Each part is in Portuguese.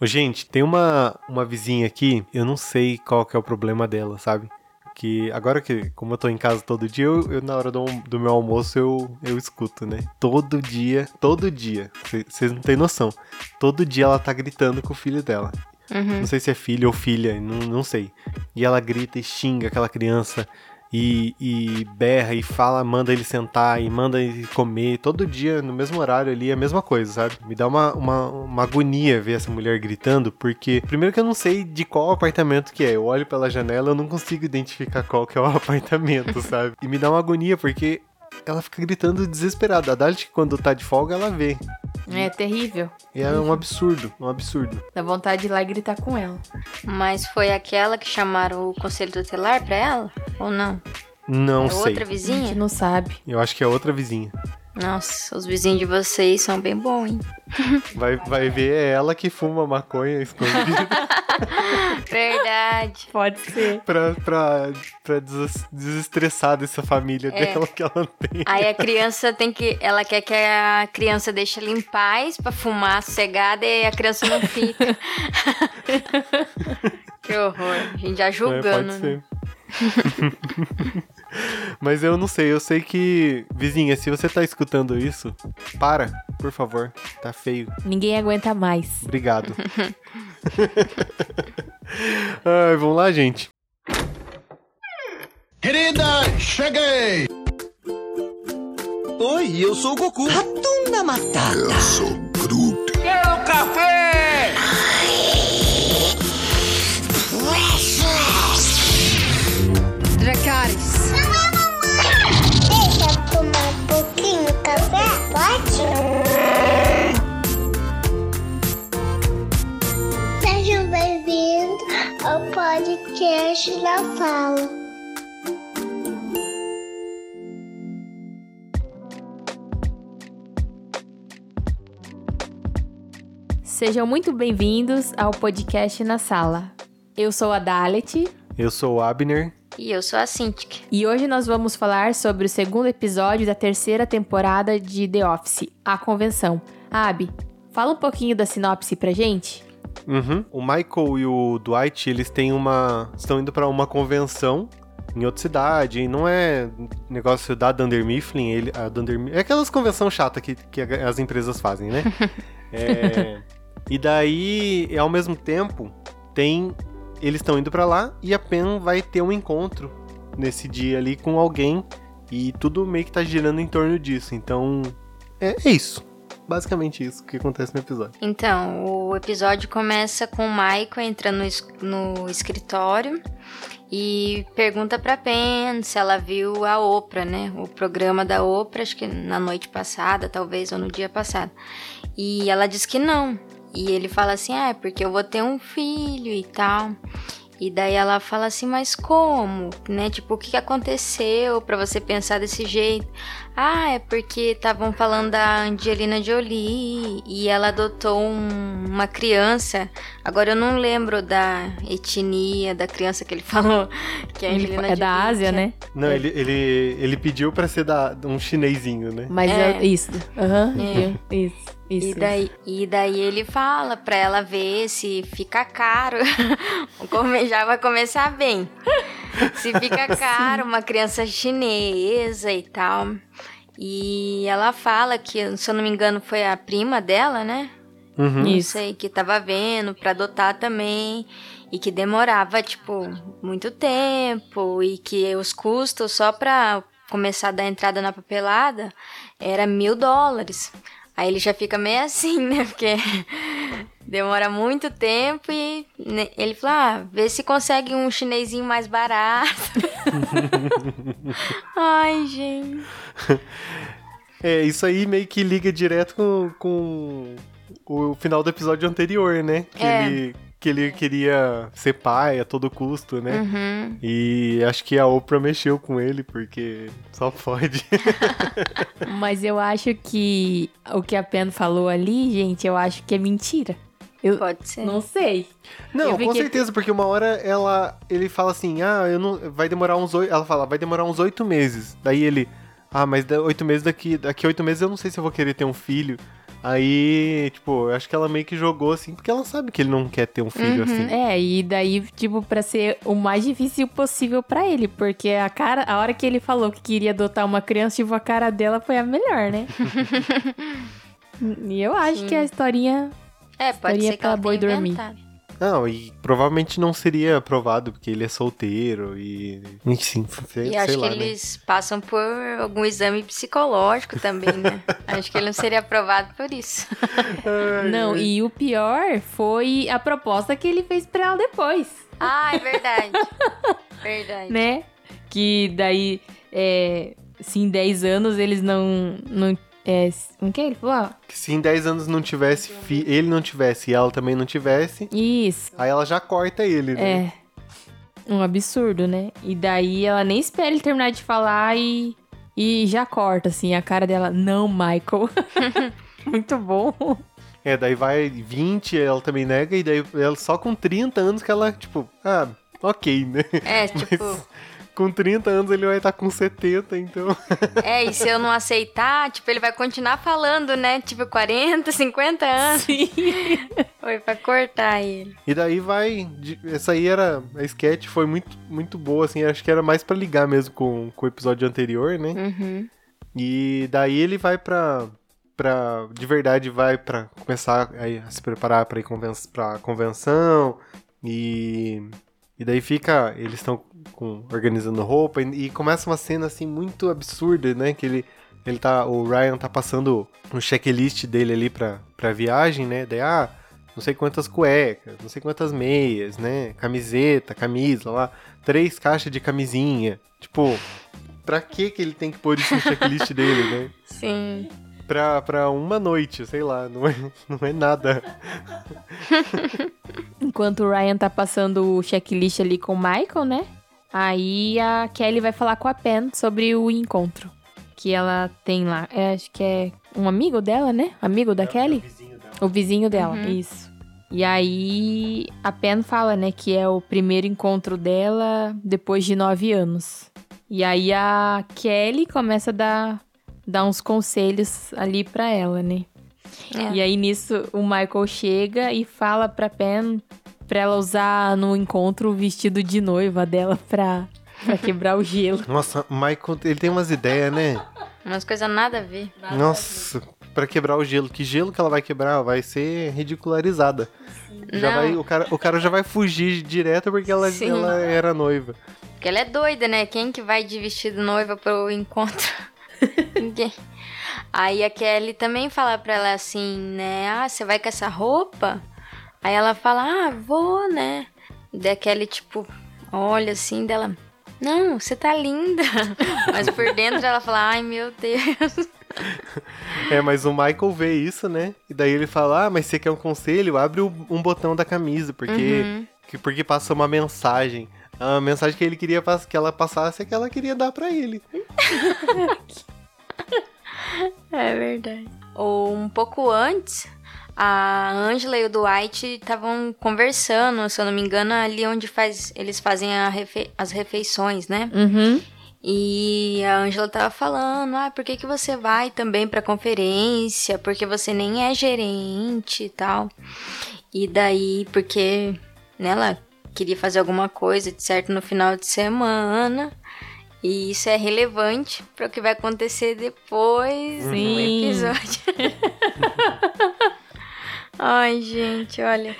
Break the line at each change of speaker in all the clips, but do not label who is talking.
Ô, gente, tem uma, uma vizinha aqui, eu não sei qual que é o problema dela, sabe? Que agora que, como eu tô em casa todo dia, eu, eu na hora do, do meu almoço eu, eu escuto, né? Todo dia, todo dia. Vocês não têm noção. Todo dia ela tá gritando com o filho dela.
Uhum.
Não sei se é filho ou filha, não, não sei. E ela grita e xinga aquela criança e, e berra e fala, manda ele sentar e manda ele comer. Todo dia, no mesmo horário ali, é a mesma coisa, sabe? Me dá uma, uma, uma agonia ver essa mulher gritando, porque primeiro que eu não sei de qual apartamento que é. Eu olho pela janela, eu não consigo identificar qual que é o apartamento, sabe? E me dá uma agonia, porque ela fica gritando desesperada. A Dalit, quando tá de folga, ela vê.
É terrível.
E é um absurdo, um absurdo.
Dá vontade de ir lá e gritar com ela.
Mas foi aquela que chamaram o conselho tutelar pra ela? Ou não?
Não
é
sei.
outra
A gente
vizinha?
não sabe.
Eu acho que é outra vizinha.
Nossa, os vizinhos de vocês são bem bons, hein?
Vai, vai ver, é ela que fuma maconha escondida
Verdade.
Pode ser.
pra, pra, pra des- desestressar dessa família
É.
dela que ela tem.
Aí a criança tem que. Ela quer que a criança deixe ela em paz pra fumar sossegada e a criança não fica. que horror. A gente já
É,
julgando.
pode
né?
Mas eu não sei, eu sei que. Vizinha, se você tá escutando isso, para, por favor. Tá feio.
Ninguém aguenta mais.
Obrigado. Ai, vamos lá, gente.
Querida, cheguei!
Oi, eu sou o Goku.
Ratunda Matata.
Eu sou Groot.
Quero café!
Da Fala.
Sejam muito bem-vindos ao podcast Na Sala. Eu sou a Dalet
Eu sou o Abner.
E eu sou a Cintiq.
e hoje nós vamos falar sobre o segundo episódio da terceira temporada de The Office, A Convenção. Abi, fala um pouquinho da sinopse pra gente.
Uhum. O Michael e o Dwight, eles têm uma. estão indo pra uma convenção em outra cidade. E não é negócio da Dunder Mifflin. Ele, a Dunder, Mi- é aquelas convenção chata que, que as empresas fazem, né? É, e daí, ao mesmo tempo, tem. Eles estão indo pra lá e a Pen vai ter um encontro nesse dia ali com alguém. E tudo meio que tá girando em torno disso. Então, é, é isso. Basicamente isso que acontece no episódio.
Então, o episódio começa com o Michael entrando no, no escritório e pergunta pra Pen se ela viu a Oprah, né? O programa da Oprah, acho que na noite passada, talvez, ou no dia passado. E ela diz que não. E ele fala assim: ah, é porque eu vou ter um filho e tal. E daí ela fala assim, mas como? Né? Tipo, o que aconteceu pra você pensar desse jeito? Ah, é porque estavam falando da Angelina Jolie e ela adotou um- uma criança. Agora eu não lembro da etnia da criança que ele falou. Que a
Ele
Angelina
é da Ásia,
quer.
né?
Não, ele, ele, ele pediu pra ser da, um chinesinho, né?
Mas
É.
é, isso. Aham.
É.
Isso. Isso.
E daí, e daí ele fala pra ela ver se fica caro. Já vai começar bem. Se fica caro, uma criança chinesa e tal. E ela fala que, se eu não me engano, foi a prima dela, né?
Uhum.
Isso.
sei, que tava vendo pra adotar também. E que demorava, tipo, muito tempo. E que os custos só pra começar a dar entrada na papelada era mil dólares. Aí ele já fica meio assim, né? Porque demora muito tempo e né, ele fala, ah, vê se consegue um chinesinho mais barato. Ai, gente.
É, isso aí meio que liga direto com, com o final do episódio anterior, né? Que,
É.
ele, que ele queria ser pai a todo custo, né?
Uhum.
E acho que a Oprah mexeu com ele, porque só pode.
Mas eu acho que o que a Pen falou ali, gente, eu acho que é mentira. Eu
Pode ser.
não sei.
Não, com certeza, porque uma hora ela, ele fala assim, ah, eu não, vai demorar uns oito, ela fala, vai demorar uns oito meses. Daí ele, ah, mas oito meses daqui, daqui a oito meses eu não sei se eu vou querer ter um filho. Aí, tipo, eu acho que ela meio que jogou assim, porque ela sabe que ele não quer ter um filho assim.
É, e daí, tipo, pra ser o mais difícil possível pra ele, porque a cara, a hora que ele falou que queria adotar uma criança, tipo, a cara dela foi a melhor, né? e eu acho
Sim.
que a historinha
É, pode
Estaria
ser que ela
boi
tenha
dormir.
inventado.
Não, e provavelmente não seria aprovado, porque ele é solteiro e. Enfim, sei,
E
sei
acho
lá,
que
né?
eles passam por algum exame psicológico também, né? acho que ele não seria aprovado por isso.
Não, e o pior foi a proposta que ele fez pra ela depois,
Ah, é verdade. verdade.
né? Que daí, é, se em 10 anos eles não. não é, o que ele falou?
Que se em 10 anos não tivesse, fi- ele não tivesse e ela também não tivesse,
Isso,
aí ela já corta ele, né?
é. Um absurdo, né? E daí ela nem espera ele terminar de falar e, e já corta, assim, a cara dela. Não, Michael. Muito bom.
É, daí vai 20, ela também nega, e daí ela só com 30 anos que ela, tipo, ah, ok, né?
É, tipo,
Com 30 anos ele vai estar com 70, então.
é, e se eu não aceitar, tipo, ele vai continuar falando, né? Tipo, 40, 50 anos.
Sim.
Foi pra cortar ele.
E daí vai. Essa aí era. A sketch foi muito, muito boa, assim. Acho que era mais pra ligar mesmo com, com o episódio anterior, né?
Uhum.
E daí ele vai pra. pra de verdade, vai pra começar aí a se preparar pra ir conven pra convenção. E. E daí fica. Eles estão organizando roupa. E, e começa uma cena assim muito absurda, né? Que ele. Ele tá. O Ryan tá passando um checklist dele ali pra, pra viagem, né? Daí, ah, não sei quantas cuecas, não sei quantas meias, né? Camiseta, camisa lá, três caixas de camisinha. Tipo, pra que que ele tem que pôr isso no checklist dele, né?
Sim.
Pra, pra uma noite, sei lá, não é, não é nada.
Enquanto o Ryan tá passando o checklist ali com o Michael, né? Aí a Kelly vai falar com a Pen sobre o encontro que ela tem lá. É, acho que é um amigo dela, né? Amigo da Kelly? O vizinho dela,
Uhum.
isso. E aí a Pen fala, né, que é o primeiro encontro dela depois de nove anos. E aí a Kelly começa a dar, dar uns conselhos ali pra ela, né?
É.
E aí nisso o Michael chega e fala pra Pen pra ela usar no encontro o vestido de noiva dela pra, pra quebrar o gelo.
Nossa, o Michael, ele tem umas ideias, né?
Umas coisas nada a ver.
Nossa, pra quebrar o gelo. Que gelo que ela vai quebrar? Vai ser ridicularizada. Já
Não.
vai, o, cara, o cara já vai fugir direto porque ela,
Sim.
ela era noiva.
Porque ela é doida, né? Quem que vai de vestido noiva pro encontro? Ninguém. Aí a Kelly também fala pra ela assim, né? Ah, você vai com essa roupa? Aí ela fala, ah, vou, né? Daí a Kelly, tipo, olha assim dela. Não, você tá linda. Mas por dentro ela fala, ai meu Deus.
É, mas o Michael vê isso, né? E daí ele fala: Ah, mas você quer um conselho? Abre um botão da camisa, porque,
Uhum.
que- porque passa uma mensagem. A mensagem que ele queria que ela passasse é que ela queria dar pra ele.
É verdade. Ou um pouco antes, a Angela e o Dwight estavam conversando, se eu não me engano, ali onde faz, eles fazem refe- as refeições, né?
Uhum.
E a Angela tava falando, ah, por que, que você vai também pra conferência? Porque você nem é gerente e tal. E daí, porque né, ela queria fazer alguma coisa de certo no final de semana. E isso é relevante para o que vai acontecer depois no
Sim.
episódio. Ai, gente, olha.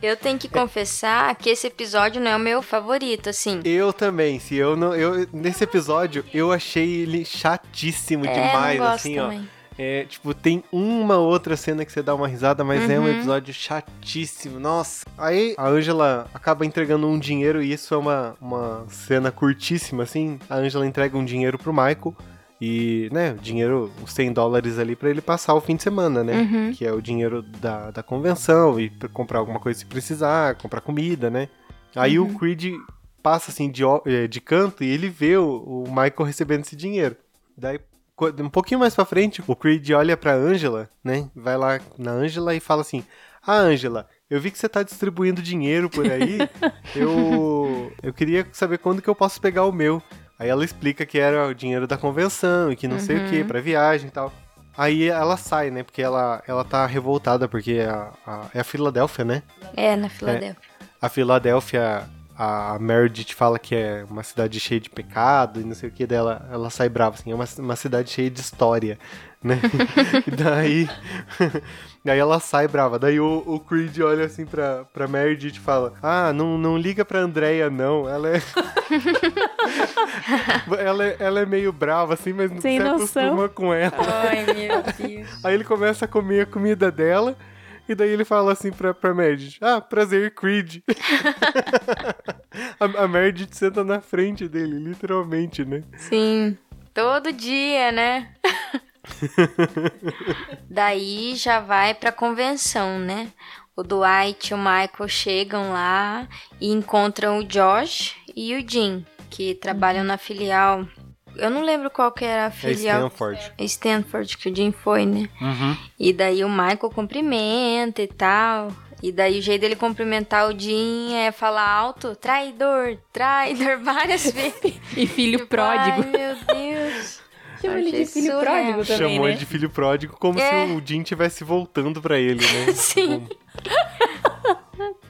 Eu tenho que confessar que esse episódio não é o meu favorito, assim.
Eu também, se eu não. Eu, nesse episódio, eu achei ele chatíssimo
É,
demais, assim, ó. É, tipo, tem uma outra cena que você dá uma risada, mas é um
Uhum.
episódio chatíssimo. Nossa. Aí a Angela acaba entregando um dinheiro e isso é uma, uma cena curtíssima, assim. A Angela entrega um dinheiro pro Michael e, né, dinheiro, os 100 dólares ali pra ele passar o fim de semana, né?
Uhum.
Que é o dinheiro da, da convenção e pra comprar alguma coisa se precisar, comprar comida, né? Aí
Uhum.
o Creed passa assim de, eh, de canto e ele vê o, o Michael recebendo esse dinheiro. Daí, um pouquinho mais pra frente, o Creed olha pra Angela, né? Vai lá na Angela e fala assim: Ah, Angela, eu vi que você tá distribuindo dinheiro por aí. eu, eu queria saber quando que eu posso pegar o meu. Aí ela explica que era o dinheiro da convenção e que não sei o que, pra viagem e tal. Aí ela sai, né? Porque ela, ela tá revoltada, porque a, a- é a Filadélfia, né?
É, na Filadélfia.
A Filadélfia, a Meredith fala que é uma cidade cheia de pecado e não sei o que dela. Ela sai brava, assim, é uma, uma cidade cheia de história, né? e daí. daí ela sai brava. Daí o, o Creed olha assim pra, pra Meredith e fala: Ah, não, não liga pra Andrea, não. Ela é. ela, é ela é meio brava, assim, mas não se
noção.
acostuma com ela.
Ai, meu Deus.
Aí ele começa a comer a comida dela. E daí ele fala assim pra, pra Meredith: Ah, prazer, Creed. a, a Meredith senta na frente dele, literalmente, né?
Sim, todo dia, né? Daí já vai pra convenção, né? O Dwight e o Michael chegam lá e encontram o Josh e o Jim, que trabalham na filial. Eu não lembro qual que era a
É
filial.
Stanford.
Stanford, que o Jim foi, né?
Uhum.
E daí o Michael cumprimenta e tal. E daí o jeito dele cumprimentar o Jim é falar alto, traidor, traidor, várias vezes.
E filho
Tipo,
pródigo.
Ai, meu Deus.
Chama ele de filho
surreal.
pródigo também,
Chamou
né?
ele de filho pródigo como
É.
se o Jim estivesse voltando pra ele, né?
Sim.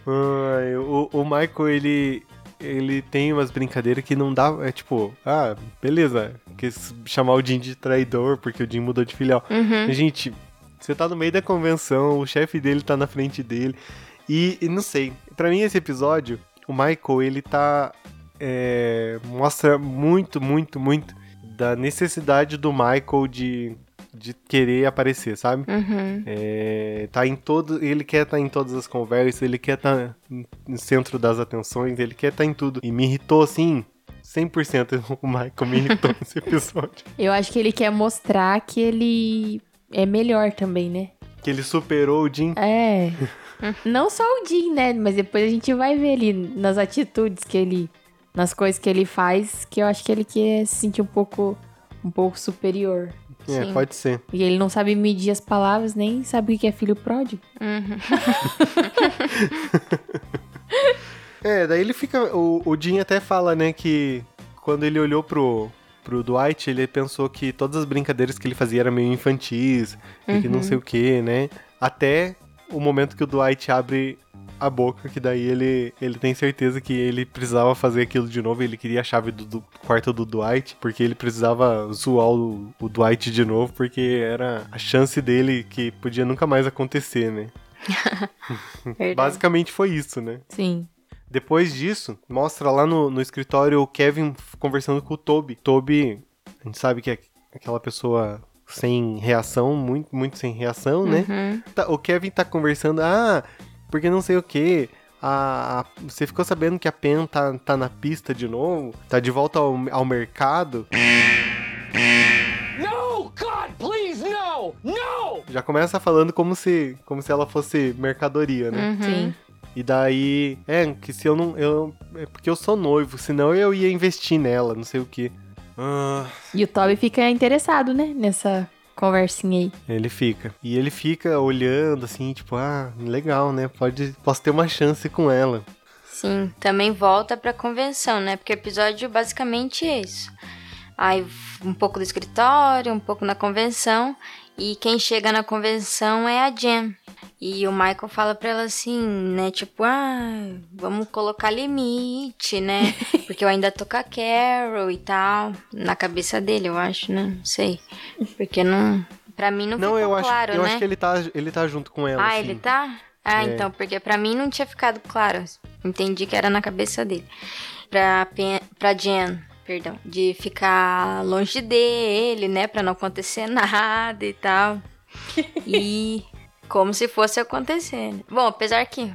Ai, o, o Michael, ele. Ele tem umas brincadeiras que não dá. É tipo, ah, beleza. Quis chamar o Jim de traidor porque o Jim mudou de filial.
Uhum.
Gente, você tá no meio da convenção, o chefe dele tá na frente dele. E, e não sei, pra mim esse episódio, o Michael, ele tá. é, mostra muito, muito, muito da necessidade do Michael de, de querer aparecer, sabe?
Uhum.
É, tá em todo, ele quer estar em todas as conversas, ele quer estar no centro das atenções, ele quer estar em tudo. E me irritou assim, 100% o Michael me irritou nesse episódio.
Eu acho que ele quer mostrar que ele é melhor também, né?
Que ele superou o Jim.
É. Não só o Jim, né? Mas depois a gente vai ver ali nas atitudes que ele. Nas coisas que ele faz, que eu acho que ele quer se sentir um pouco. Um pouco superior.
É,
Sim.
pode ser.
E ele não sabe medir as palavras, nem sabe o que é filho pródigo.
Uhum.
É, daí ele fica. O, o Jim até fala, né, que quando ele olhou pro, pro Dwight, ele pensou que todas as brincadeiras que ele fazia eram meio infantis, e que não sei o que, né? Até o momento que o Dwight abre a boca, que daí ele, ele tem certeza que ele precisava fazer aquilo de novo, ele queria a chave do, do quarto do Dwight, porque ele precisava zoar o, o Dwight de novo, porque era a chance dele que podia nunca mais acontecer, né? Basicamente foi isso, né?
Sim.
Depois disso, mostra lá no, no escritório o Kevin conversando com o Toby. Toby, a gente sabe que é aquela pessoa sem reação, muito, muito sem reação, né?
Uhum.
Tá, o Kevin tá conversando, ah, porque não sei o que. A, a- você ficou sabendo que a Pen tá, tá na pista de novo? Tá de volta ao, ao mercado?
No, God, please, no! No!
Já começa falando como se, como se ela fosse mercadoria, né?
Uhum.
Sim.
E daí, é, que se eu não. Eu, é porque eu sou noivo, senão eu ia investir nela, não sei o que. Ah,
E o Toby fica interessado, né? Nessa conversinha aí.
ele fica. E ele fica olhando assim, tipo, ah, legal, né? Pode, posso ter uma chance com ela.
Sim, também volta pra convenção, né? Porque o episódio basicamente é isso. Aí um pouco do escritório, um pouco na convenção. E quem chega na convenção é a Jen. E o Michael fala pra ela assim, né? Tipo, ah, vamos colocar limite, né? Porque eu ainda tô com a Carol e tal. Na cabeça dele, eu acho, né? Não sei. Porque não. Pra mim não,
Não,
ficou
eu acho,
claro,
eu
né?
acho que ele tá, ele tá junto com ela.
Ah,
assim.
ele tá? Ah,
É.
então, porque pra mim não tinha ficado claro. Entendi que era na cabeça dele. Pra, Pen- pra Jen, perdão, de ficar longe dele, né? Pra não acontecer nada e tal. E como se fosse acontecer. Bom, apesar que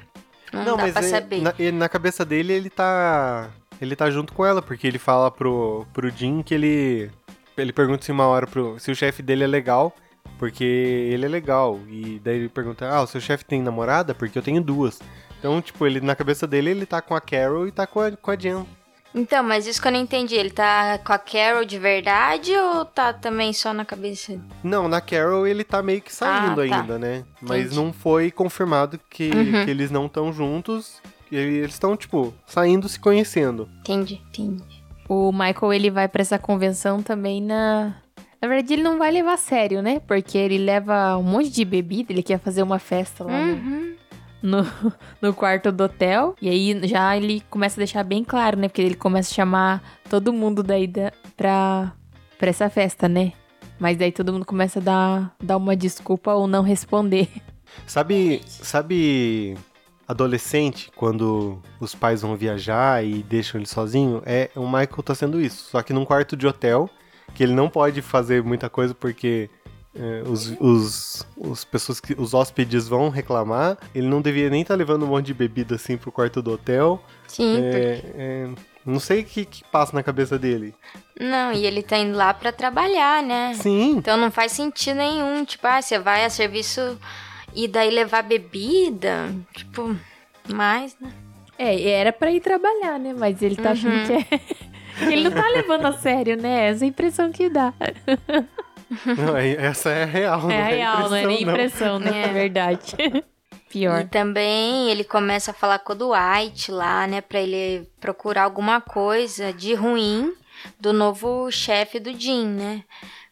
não, dá pra
é-
saber.
Na, ele- na cabeça dele, ele tá. Ele tá junto com ela, porque ele fala pro, pro Jim que ele. Ele pergunta se uma hora pro, se o chefe dele é legal, porque ele é legal. E daí ele pergunta: Ah, o seu chefe tem namorada? Porque eu tenho duas. Então, tipo, ele na cabeça dele, ele tá com a Carol e tá com a, com a Jen.
Então, mas isso que eu não entendi. Ele tá com a Carol de verdade ou tá também só na cabeça?
Não, na Carol ele tá meio que saindo
Ah, tá.
ainda, né? Mas
Entendi.
não foi confirmado que,
Uhum.
que eles não estão juntos. E eles estão, tipo, saindo se conhecendo.
Entendi, entendi.
O Michael, ele vai pra essa convenção também na... Na verdade, ele não vai levar a sério, né? Porque ele leva um monte de bebida, ele quer fazer uma festa lá no-
Uhum.
no, no quarto do hotel. E aí já ele começa a deixar bem claro, né? Porque ele começa a chamar todo mundo daí da, pra, pra essa festa, né? Mas daí todo mundo começa a dar, dar uma desculpa ou não responder.
Sabe, sabe adolescente, quando os pais vão viajar e deixam ele sozinho? É, o Michael tá sendo isso. Só que num quarto de hotel, que ele não pode fazer muita coisa porque os, os, os pessoas que, os hóspedes vão reclamar. Ele não devia nem estar levando um monte de bebida assim pro quarto do hotel.
Sim,
É, é, não sei o que, que passa na cabeça dele.
porque- Não, e ele tá indo lá pra trabalhar, né?
Sim,
Então não faz sentido nenhum. Tipo, ah, você vai a serviço e daí levar bebida. Tipo, mais, né?
É, era pra ir trabalhar, né? Mas ele tá achando que é. ele não tá levando a sério, né? Essa é a impressão que dá.
Não, é- essa é a real. não
É real, não é nem
impressão,
né? É
É.
verdade. Pior.
E também ele começa a falar com o Dwight lá, né? Pra ele procurar alguma coisa de ruim do novo chefe do Jim, né?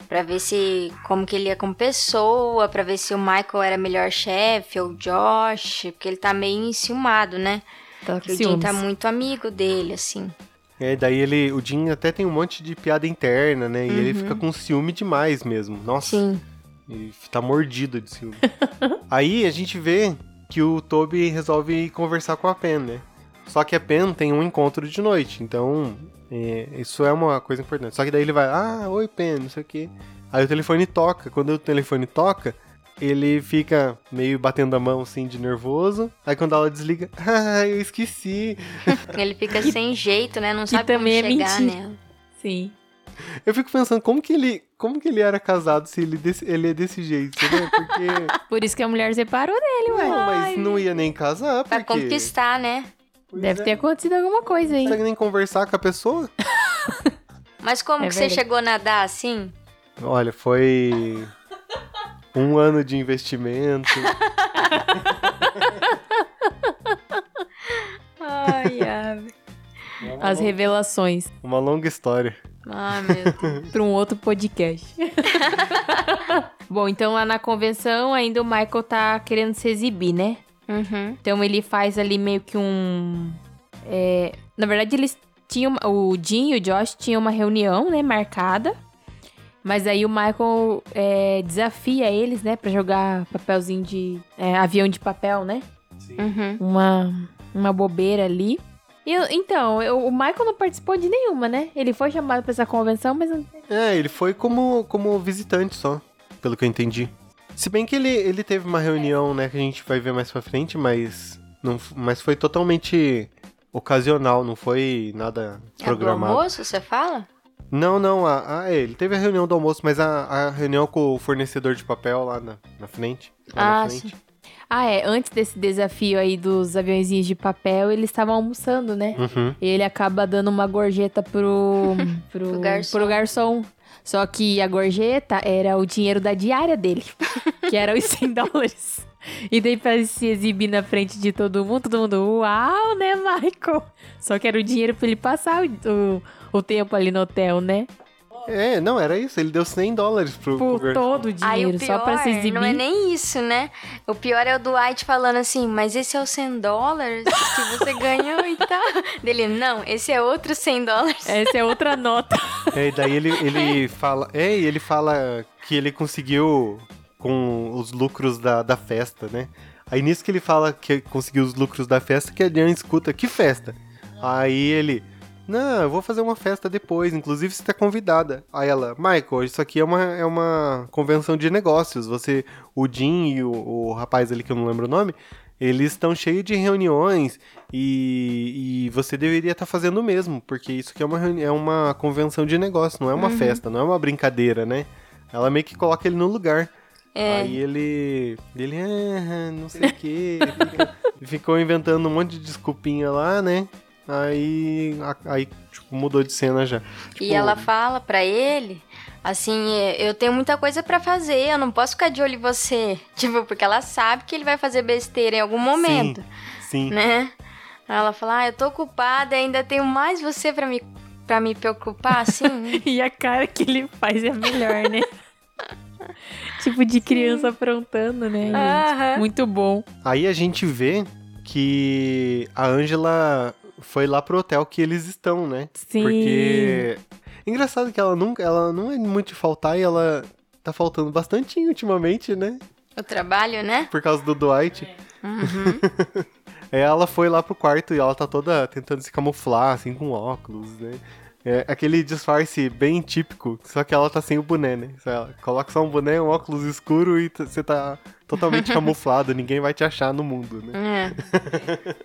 Pra ver se como que ele é como pessoa, pra ver se o Michael era melhor chefe ou o Josh, porque ele tá meio enciumado, né?
Tá com
Porque o Jim tá muito amigo dele, assim.
É, daí ele, o Jim até tem um monte de piada interna, né? E ele fica com ciúme demais mesmo. Nossa,
Sim.
ele tá mordido de ciúme. Aí a gente vê que o Toby resolve conversar com a Pen, né? Só que a Pen tem um encontro de noite, então é, isso é uma coisa importante. Só que daí ele vai, ah, oi Pen, não sei o quê. Aí o telefone toca. Quando o telefone toca, ele fica meio batendo a mão assim de nervoso. Aí quando ela desliga, ah, eu esqueci.
Ele fica sem jeito, né? Não sabe como
também é
chegar
mentira.
nela.
Sim.
Eu fico pensando, como que ele, como que ele era casado se ele, desse- ele é desse jeito, né? Porque.
Por isso que a mulher separou dele, ué.
não, mas não ia nem casar,
Pra
porque...
conquistar, né?
Pois
Deve
é.
ter acontecido alguma coisa aí.
Não consegue nem conversar com a pessoa?
Mas como
É
que você
verdade.
chegou a nadar assim?
Olha, foi. Um ano de investimento.
Ai, ai.
As revelações.
Uma longa história.
Meu Deus.
Pra um outro podcast. Bom, então lá na convenção ainda o Michael tá querendo se exibir, né?
Uhum.
Então ele faz ali meio que um. é, Na verdade, eles tinham. O Jim e o Josh tinham uma reunião, né? Marcada. Mas aí o Michael é, desafia eles, né? Pra jogar papelzinho de. é, avião de papel, né?
Uhum.
Uma, uma bobeira ali. E então, eu- o Michael não participou de nenhuma, né? Ele foi chamado pra essa convenção, mas não.
É, ele foi como, como visitante só, pelo que eu entendi. Se bem que ele, ele teve uma reunião, né, que a gente vai ver mais pra frente, mas, não, mas foi totalmente ocasional, não foi nada
É do
programado.
almoço, você fala?
Não, não, a, a- é, ele teve a reunião do almoço, mas a, a reunião com o fornecedor de papel lá na, na frente. Lá na
Ah,
frente.
Ah, é. Antes desse desafio aí dos aviãozinhos de papel, eles estavam almoçando, né?
Uhum.
E ele acaba dando uma gorjeta pro, pro,
Pro garçom.
pro garçom. Só que a gorjeta era o dinheiro da diária dele, que era os 100 dólares. E daí pra ele se exibir na frente de todo mundo, todo mundo, uau, né, Michael? Só que era o dinheiro pra ele passar o, o, o tempo ali no hotel, né?
É, não, era isso, ele deu 100 dólares pro,
Por
garçom.
todo o
Aí
dinheiro,
o pior
só pra se exibir.
não é nem isso, né? O pior é o Dwight falando assim, mas esse é o 100 dólares que você ganhou e tal. Dele, não, esse é outro 100 dólares.
Essa é outra nota.
É, e daí ele, ele fala. É, e ele fala que ele conseguiu com os lucros da, da festa, né? Aí nisso que ele fala que conseguiu os lucros da festa, que a Jan escuta, que festa? Aí ele. Não, eu vou fazer uma festa depois, inclusive você tá convidada. Aí ela, Michael, isso aqui é uma, é uma convenção de negócios. Você, o Jim e o, o rapaz ali que eu não lembro o nome, eles estão cheios de reuniões e, e você deveria estar fazendo o mesmo, porque isso aqui é uma, é uma convenção de negócio, não é uma festa, não é uma brincadeira, né? Ela meio que coloca ele no lugar.
É.
Aí ele. Ele, ah, não sei o que. ficou inventando um monte de desculpinha lá, né? Aí. Aí, tipo, mudou de cena já.
E
Tipo,
ela fala pra ele, assim, eu tenho muita coisa pra fazer, eu não posso ficar de olho em você. Tipo, porque ela sabe que ele vai fazer besteira em algum momento,
Sim.
né? Aí Ela fala, ah, eu tô ocupada, ainda tenho mais você pra me pra me preocupar, assim.
E a cara que ele faz é a melhor, né? tipo de criança aprontando, né? gente? Muito bom.
Aí a gente vê que a Angela foi lá pro hotel que eles estão, né?
Sim.
Porque. Engraçado que ela nunca. Ela não é muito de faltar e ela tá faltando bastante ultimamente, né?
o trabalho, né?
Por causa do Dwight.
Uhum.
Aí ela foi lá pro quarto e ela tá toda tentando se camuflar, assim, com óculos, né? É aquele disfarce bem típico, só que ela tá sem o boné, né? Ela coloca só um boné, um óculos escuro e você tá totalmente camuflado, ninguém vai te achar no mundo, né?
É.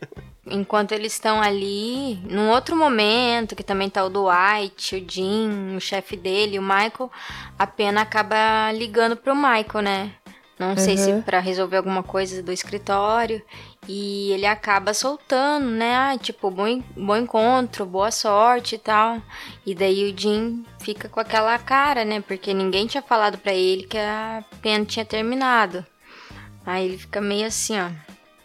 Enquanto eles estão ali, num outro momento, que também tá o Dwight, o Jim, o chefe dele, o Michael, a Pena acaba ligando pro Michael, né? Não sei se
Uhum.
pra resolver alguma coisa do escritório. E ele acaba soltando, né? Ah, tipo, bom, bom encontro, boa sorte e tal. E daí o Jim fica com aquela cara, né? Porque ninguém tinha falado pra ele que a Pena tinha terminado. Aí ele fica meio assim, ó.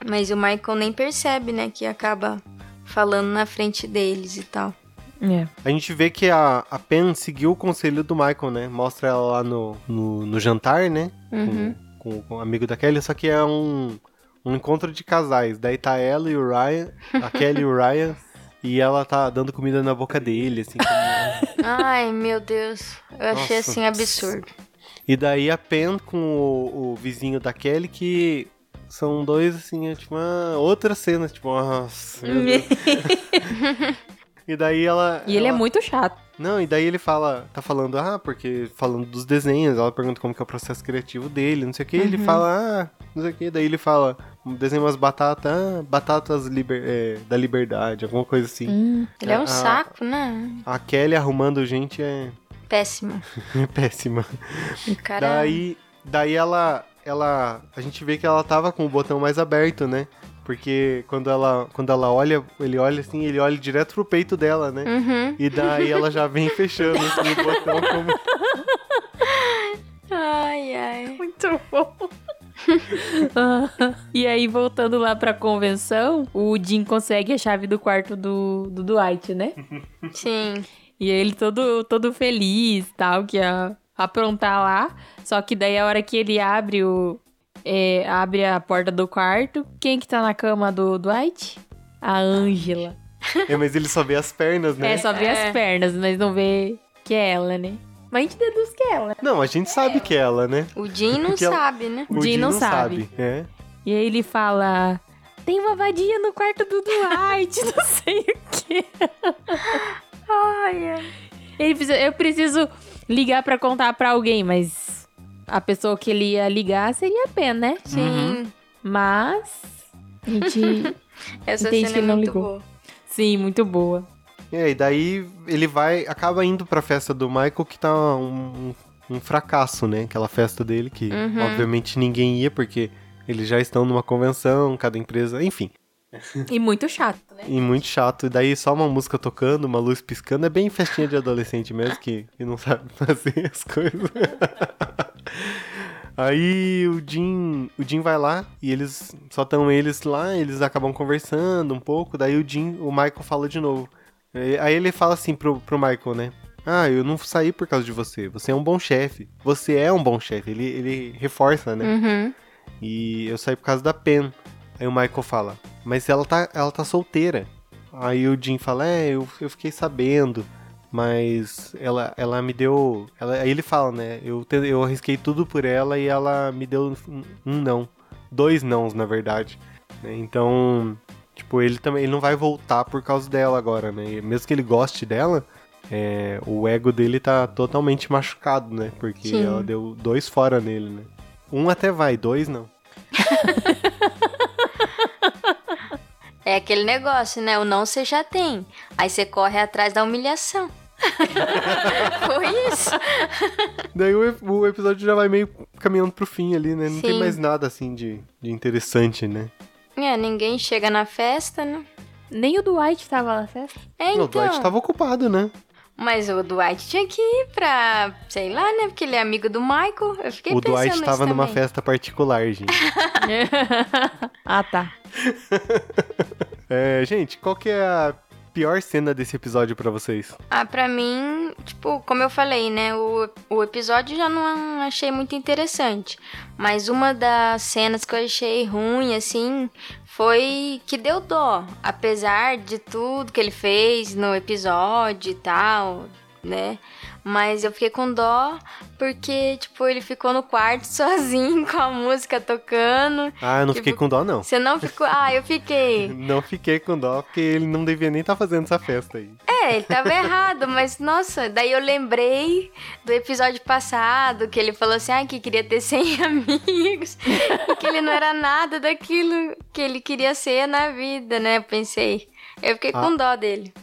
Mas o Michael nem percebe, né? Que acaba falando na frente deles e tal.
É.
A gente vê que a, a Pen seguiu o conselho do Michael, né? Mostra ela lá no, no, no jantar, né?
Uhum.
Com, com, com o amigo da Kelly, só que é um, um encontro de casais. Daí tá ela e o Ryan, a Kelly e o Ryan, e ela tá dando comida na boca dele, assim. como-
Ai, meu Deus. Eu achei
Nossa.
assim absurdo.
E daí a Pen com o, o vizinho da Kelly, que são dois, assim, é tipo uma outra cena, tipo, nossa, meu Deus. E daí ela.
E ele é
ela-
muito chato.
Não, e daí ele fala, tá falando, ah, porque falando dos desenhos, ela pergunta como que é o processo criativo dele, não sei o que, ele fala, ah, não sei o que, daí ele fala, desenha umas batatas, ah, batatas liber- é, da liberdade, alguma coisa assim.
Hum.
Ele é um
Ah.
saco, né?
A Kelly arrumando gente é, péssima.
O cara.
Daí, daí ela, ela, a gente vê que ela tava com o botão mais aberto, né? Porque quando ela, quando ela olha, ele olha assim, ele olha direto pro peito dela, né?
Uhum.
E daí ela já vem fechando assim, o botão como
Ai, ai.
Muito bom. e aí, voltando lá pra convenção, o Jim consegue a chave do quarto do, do Dwight, né?
Sim.
E ele todo, todo feliz, tal, que ia aprontar lá. Só que daí a hora que ele abre o... é, abre a porta do quarto, quem que tá na cama do Dwight? A Ângela.
É, mas ele só vê as pernas, né?
É, só vê
É.
as pernas, mas não vê que é ela, né? Mas a gente deduz que é ela.
Não, a gente sabe que é ela, né?
O Jim não
ela-
sabe, né?
O
Jim
Jim
não sabe.
É.
E aí ele fala: Tem uma vadia no quarto do Dwight, não sei o quê.
Ai, ai.
Ele precisa, eu preciso ligar pra contar pra alguém, mas a pessoa que ele ia ligar seria a Pen, né?
Sim.
Mas a gente.
Essa
Entende
cena
que
é
não
muito
ligou.
boa.
Sim, muito boa.
É, e daí ele vai, acaba indo pra festa do Michael, que tá um, um, um fracasso, né? Aquela festa dele, que
Uhum.
obviamente ninguém ia, porque eles já estão numa convenção, cada empresa, enfim.
E muito chato, né?
E muito chato. E daí só uma música tocando, uma luz piscando. É bem festinha de adolescente mesmo, que, que não sabe fazer as coisas. Aí o Jim, o Jim vai lá e eles só estão eles lá, eles acabam conversando um pouco, daí o Jim, o Michael fala de novo. Aí ele fala assim pro, pro Michael, né? Ah, eu não saí por causa de você. Você é um bom chefe. Você é um bom chefe. Ele, ele reforça, né?
Uhum.
E eu saí por causa da Pen. Aí o Michael fala, mas ela tá, ela tá solteira. Aí o Jim fala, é, eu, eu fiquei sabendo, mas ela, ela me deu. Ela, aí ele fala, né? Eu, eu arrisquei tudo por ela e ela me deu um, um não. Dois nãos, na verdade. né? Então, tipo, ele também ele não vai voltar por causa dela agora, né? E mesmo que ele goste dela, é, o ego dele tá totalmente machucado, né? Porque
Sim.
ela deu dois fora nele, né? Um até vai, dois não.
É aquele negócio, né? O não você já tem. Aí você corre atrás da humilhação. Foi isso.
Daí o, o episódio já vai meio caminhando pro fim ali, né? Não tem
Sim.
mais nada assim de, de interessante, né?
É, ninguém chega na festa, né?
Nem o Dwight tava na festa.
É,
Não, o
então.
Dwight tava ocupado, né?
Mas o Dwight tinha que ir pra, sei lá, né? Porque ele é amigo do Michael. Eu fiquei
o
pensando
Dwight
nisso
tava numa
também.
festa particular, gente.
ah, tá.
É, gente, qual que é a pior cena desse episódio pra vocês?
Ah, pra mim, tipo, como eu falei, né? O, o episódio já não achei muito interessante. Mas uma das cenas que eu achei ruim, assim, foi que deu dó. Apesar de tudo que ele fez no episódio e tal, né? Mas eu fiquei com dó porque, tipo, ele ficou no quarto sozinho com a música tocando.
Ah, eu não
Tipo,
fiquei com dó, não.
Você não ficou. Ah, eu fiquei.
Não fiquei com dó, porque ele não devia nem estar fazendo essa festa aí.
É, ele tava errado, mas nossa, daí eu lembrei do episódio passado que ele falou assim, ah, que queria ter 100 amigos, e que ele não era nada daquilo que ele queria ser na vida, né? Eu pensei. Eu fiquei
Ah.
com dó dele.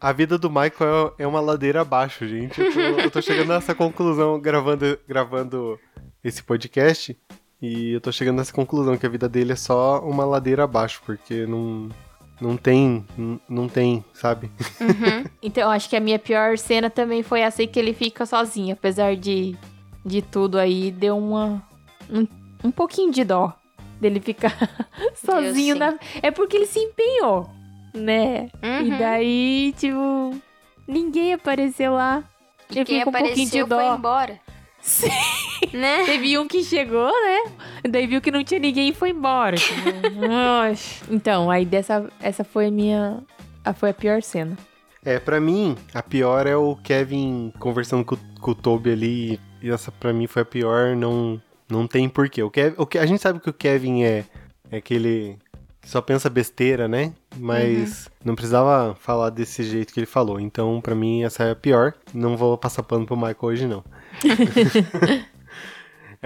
A vida do Michael é é uma ladeira abaixo, gente. Eu tô, eu tô chegando nessa conclusão gravando, gravando esse podcast. E eu tô chegando nessa conclusão que a vida dele é só uma ladeira abaixo, porque não, não tem, não, tem, sabe?
Então, eu acho que a minha pior cena também foi essa aí que ele fica sozinho. Apesar de, de tudo aí, deu uma. Um, um pouquinho de dó dele ficar sozinho na. É porque ele se empenhou, né? E
Uhum.
daí, tipo, ninguém apareceu lá.
E
eu
quem
fico com um pouquinho de
apareceu foi
dó.
embora.
Sim.
Né?
Teve um que chegou, né? Daí viu que não tinha ninguém e foi embora. tipo, então, aí dessa. Essa foi a minha. a- Foi a pior cena.
É, pra mim, a pior é o Kevin conversando com, com o Toby ali. E essa pra mim foi a pior, não, não tem porquê. O Kev, o, a gente sabe que o Kevin é, é aquele que só pensa besteira, né? Mas não precisava falar desse jeito que ele falou. Então, pra mim, essa é a pior. Não vou passar pano pro Michael hoje, não.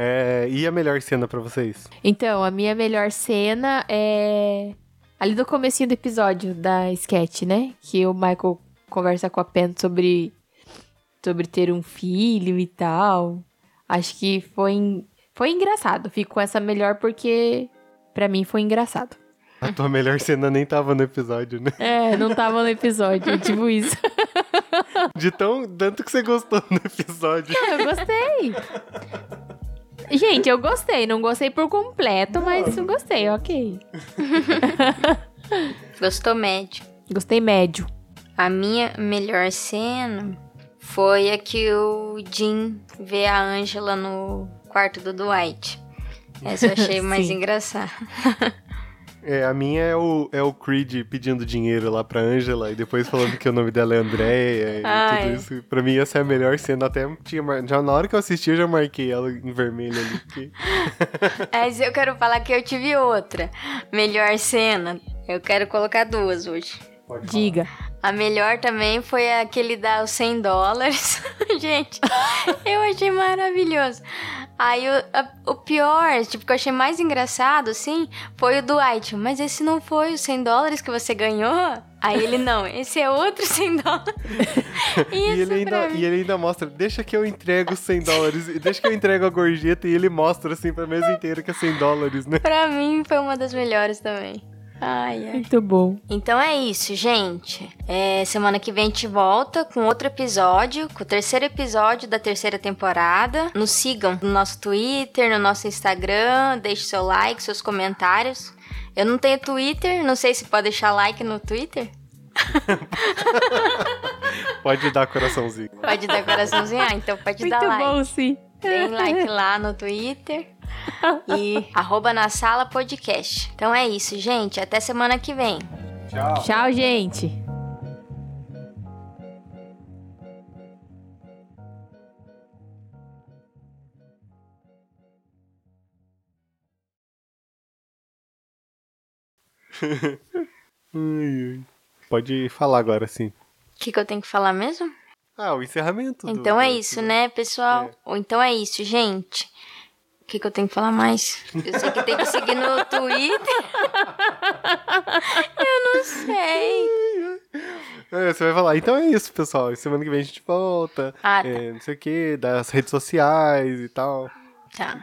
É, e a melhor cena pra vocês?
Então, a minha melhor cena é ali do comecinho do episódio da sketch, né? Que o Michael conversa com a Pen sobre sobre ter um filho e tal. Acho que foi foi engraçado. Fico com essa melhor porque pra mim foi engraçado.
A tua melhor cena nem tava no episódio, né?
É, não tava no episódio, tipo isso.
De tão tanto que você gostou no episódio.
Eu gostei. Gente, eu gostei. Não gostei por completo, mas eu gostei, ok.
Gostou médio.
Gostei médio.
A minha melhor cena foi a que o Jim vê a Angela no quarto do Dwight. Essa eu achei mais engraçada.
É, a minha é o, é o Creed pedindo dinheiro lá pra Angela e depois falando que o nome dela é Andréia e
Ai.
tudo isso. Pra mim, essa é a melhor cena. Até tinha, mar- já na hora que eu assisti, eu já marquei ela em vermelho ali. porque-
Mas eu quero falar que eu tive outra. Melhor cena. Eu quero colocar duas hoje.
Diga.
A melhor também foi a que ele dá os 100 dólares. Gente, eu achei maravilhoso. Aí o, a- o pior, tipo, que eu achei mais engraçado, assim, foi o Dwight. Mas esse não foi os 100 dólares que você ganhou? Aí ele, não, esse é outro 100 dólares. Isso
e, ele ainda,
mim.
e ele ainda mostra, deixa que eu entrego os 100 dólares, e deixa que eu entrego a gorjeta e ele mostra assim pra mesa inteira que é 100 dólares, né?
Pra mim foi uma das melhores também. Ai, ai.
Muito bom.
Então é isso, gente. É, semana que vem a gente volta com outro episódio, com o terceiro episódio da terceira temporada. Nos sigam no nosso Twitter, no nosso Instagram, deixe seu like, seus comentários. Eu não tenho Twitter, não sei se pode deixar like no Twitter.
Pode dar coraçãozinho.
Pode dar coraçãozinho, ah, então pode
Muito
dar like.
bom, sim.
Tem like lá no Twitter. E arroba na sala podcast. Então é isso, gente. Até semana que vem.
Tchau, gente.
Ai, ai. Pode falar agora, sim.
O que, que eu tenho que falar mesmo?
Ah, o encerramento. do-
Então é
do-
isso, né, pessoal?
É.
Ou então é isso, gente. O que, que eu tenho que falar mais? Eu sei que tem que seguir no Twitter. eu não sei.
É, você vai falar, então é isso, pessoal. Semana que vem a gente volta.
Ah, tá.
é, não sei o que, das redes sociais e tal.
Tá.